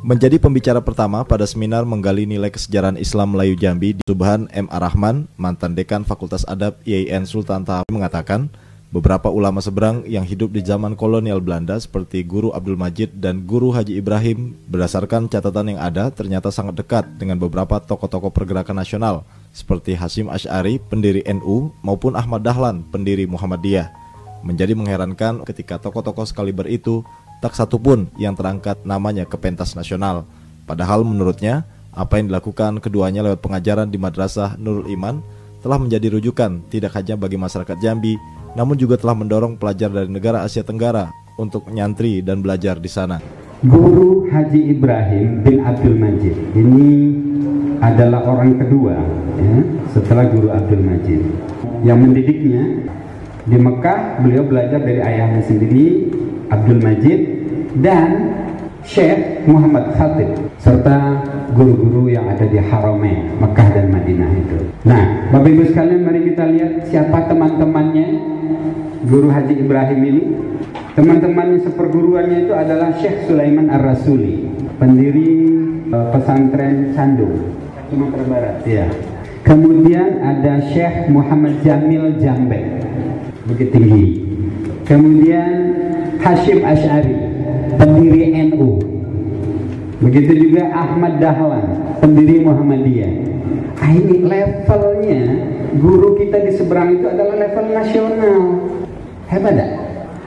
Menjadi pembicara pertama pada seminar menggali nilai kesejarahan Islam Melayu Jambi di Subhan M. Arahman, mantan dekan Fakultas Adab IAIN Sultan Taha mengatakan, beberapa ulama seberang yang hidup di zaman kolonial Belanda seperti Guru Abdul Majid dan Guru Haji Ibrahim berdasarkan catatan yang ada ternyata sangat dekat dengan beberapa tokoh-tokoh pergerakan nasional seperti Hasim Ash'ari, pendiri NU, maupun Ahmad Dahlan, pendiri Muhammadiyah. Menjadi mengherankan ketika tokoh-tokoh sekaliber itu tak satu pun yang terangkat namanya ke pentas nasional. Padahal menurutnya, apa yang dilakukan keduanya lewat pengajaran di Madrasah Nurul Iman telah menjadi rujukan tidak hanya bagi masyarakat Jambi, namun juga telah mendorong pelajar dari negara Asia Tenggara untuk nyantri dan belajar di sana. Guru Haji Ibrahim bin Abdul Majid ini adalah orang kedua ya, setelah Guru Abdul Majid yang mendidiknya di Mekah beliau belajar dari ayahnya sendiri Abdul Majid dan Syekh Muhammad Khatib serta guru-guru yang ada di Haramain Mekah dan Madinah itu. Nah, Bapak Ibu sekalian mari kita lihat siapa teman-temannya Guru Haji Ibrahim ini. Teman-temannya seperguruannya itu adalah Syekh Sulaiman Ar-Rasuli, pendiri uh, pesantren Candung, Sumatera Barat. Ya. Kemudian ada Syekh Muhammad Jamil Jambe, Bukit Tinggi. Kemudian Hashim Ash'ari pendiri NU begitu juga Ahmad Dahlan pendiri Muhammadiyah. Ah, ini levelnya guru kita di seberang itu adalah level nasional. Hebat tak?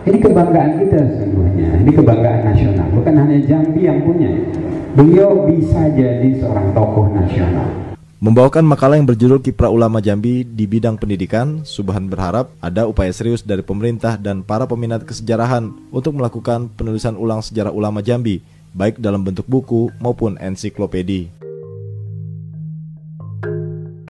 ini kebanggaan kita sesungguhnya. Ini kebanggaan nasional. Bukan hanya Jambi yang punya. Beliau bisa jadi seorang tokoh nasional Membawakan makalah yang berjudul Kiprah Ulama Jambi di bidang pendidikan, Subhan berharap ada upaya serius dari pemerintah dan para peminat kesejarahan untuk melakukan penulisan ulang sejarah ulama Jambi, baik dalam bentuk buku maupun ensiklopedi.